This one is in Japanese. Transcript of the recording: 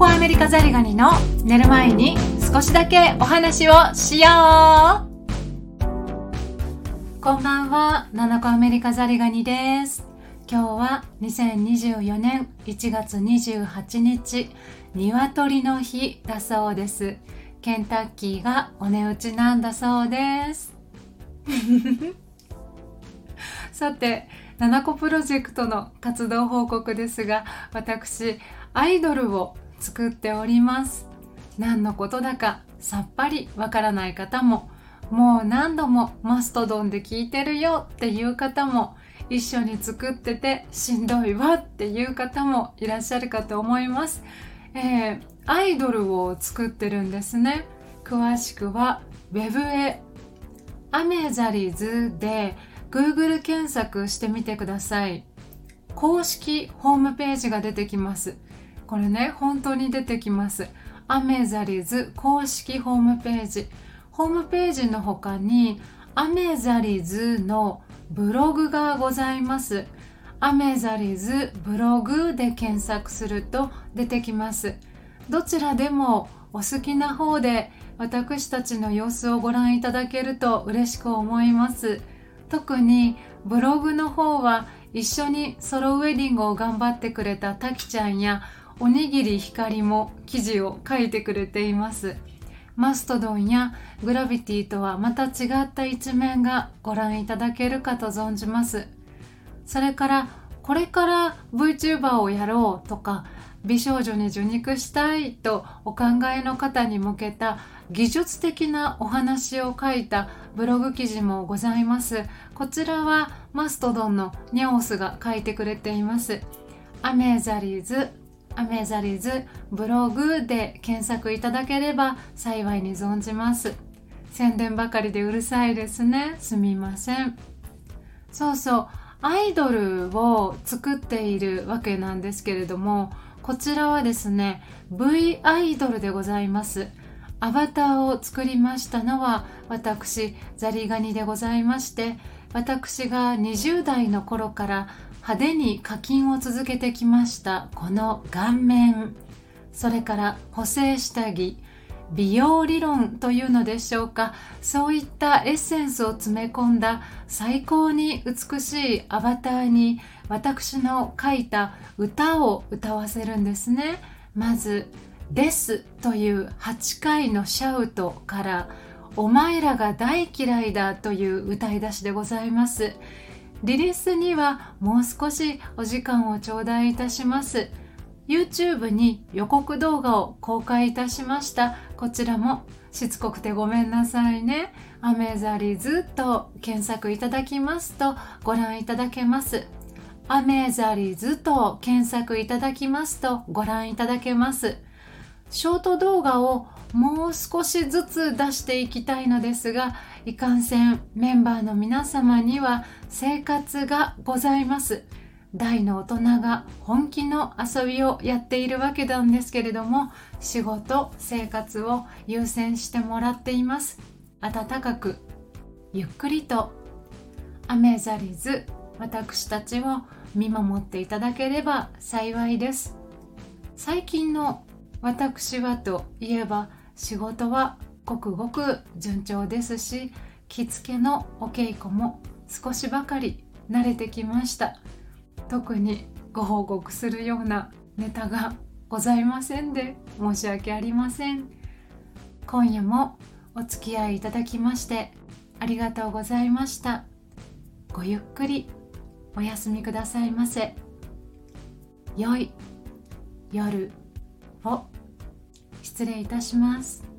コアメリカザリガニの寝る前に少しだけお話をしよう。こんばんは、七子アメリカザリガニです。今日は2024年1月28日鶏の日だそうです。ケンタッキーがお値打ちなんだそうです。さて七子プロジェクトの活動報告ですが私アイドルを作っております。何のことだかさっぱりわからない方ももう何度もマストドンで聞いてるよっていう方も一緒に作っててしんどいわっていう方もいらっしゃるかと思います、えー、アイドルを作ってるんですね。詳しくは Web へ。アメザリズで Google 検索してみてください。公式ホームページが出てきます。これね本当に出てきます。アメザリズ公式ホームページ。ホームページの他にアメザリズのブログがございます。アメザリズブログで検索すると出てきます。どちらでもお好きな方で私たちの様子をご覧いただけると嬉しく思います。特にブログの方は一緒にソロウェディングを頑張ってくれたたきちゃんやおにぎり光も記事を書いてくれています。マストドンやグラビティとはまた違った一面がご覧いただけるかと存じます。それからこれから VTuber をやろうとか美少女に受肉したいとお考えの方に向けた技術的なお話を書いたブログ記事もございます。こちらはマストドンのニャオスが書いてくれています。アメーザリーズアメザリズブログで検索いただければ幸いに存じます。宣伝ばかりでうるさいですね。すみません。そうそう。アイドルを作っているわけなんですけれどもこちらはですね V アイドルでございます。アバターを作りましたのは私ザリガニでございまして私が20代の頃から派手に課金を続けてきましたこの顔面。それから補正下着美容理論というのでしょうか。そういったエッセンスを詰め込んだ最高に美しいアバターに私の書いた歌を歌わせるんですね。まず「です」という8回のシャウトから「お前らが大嫌いだ」という歌い出しでございます。リリースにはもう少しお時間を頂戴いたします。YouTube に予告動画を公開いたしました。こちらもしつこくてごめんなさいね。アメザリズと検索いただきますとご覧いただけます。アメザリズと検索いただきますとご覧いただけます。ショート動画をもう少しずつ出していきたいのですがいかんせんメンバーの皆様には生活がございます。大の大人が本気の遊びをやっているわけなんですけれども仕事生活を優先してもらっています。温かくゆっくりとアメザリズ私たちを見守っていただければ幸いです。最近の私はといえば仕事はごくごく順調ですし着付けのお稽古も少しばかり慣れてきました。特にご報告するようなネタがございませんで申し訳ありません。今夜もお付き合いいただきましてありがとうございました。ごゆっくりお休みくださいませ。良い夜を。失礼いたします。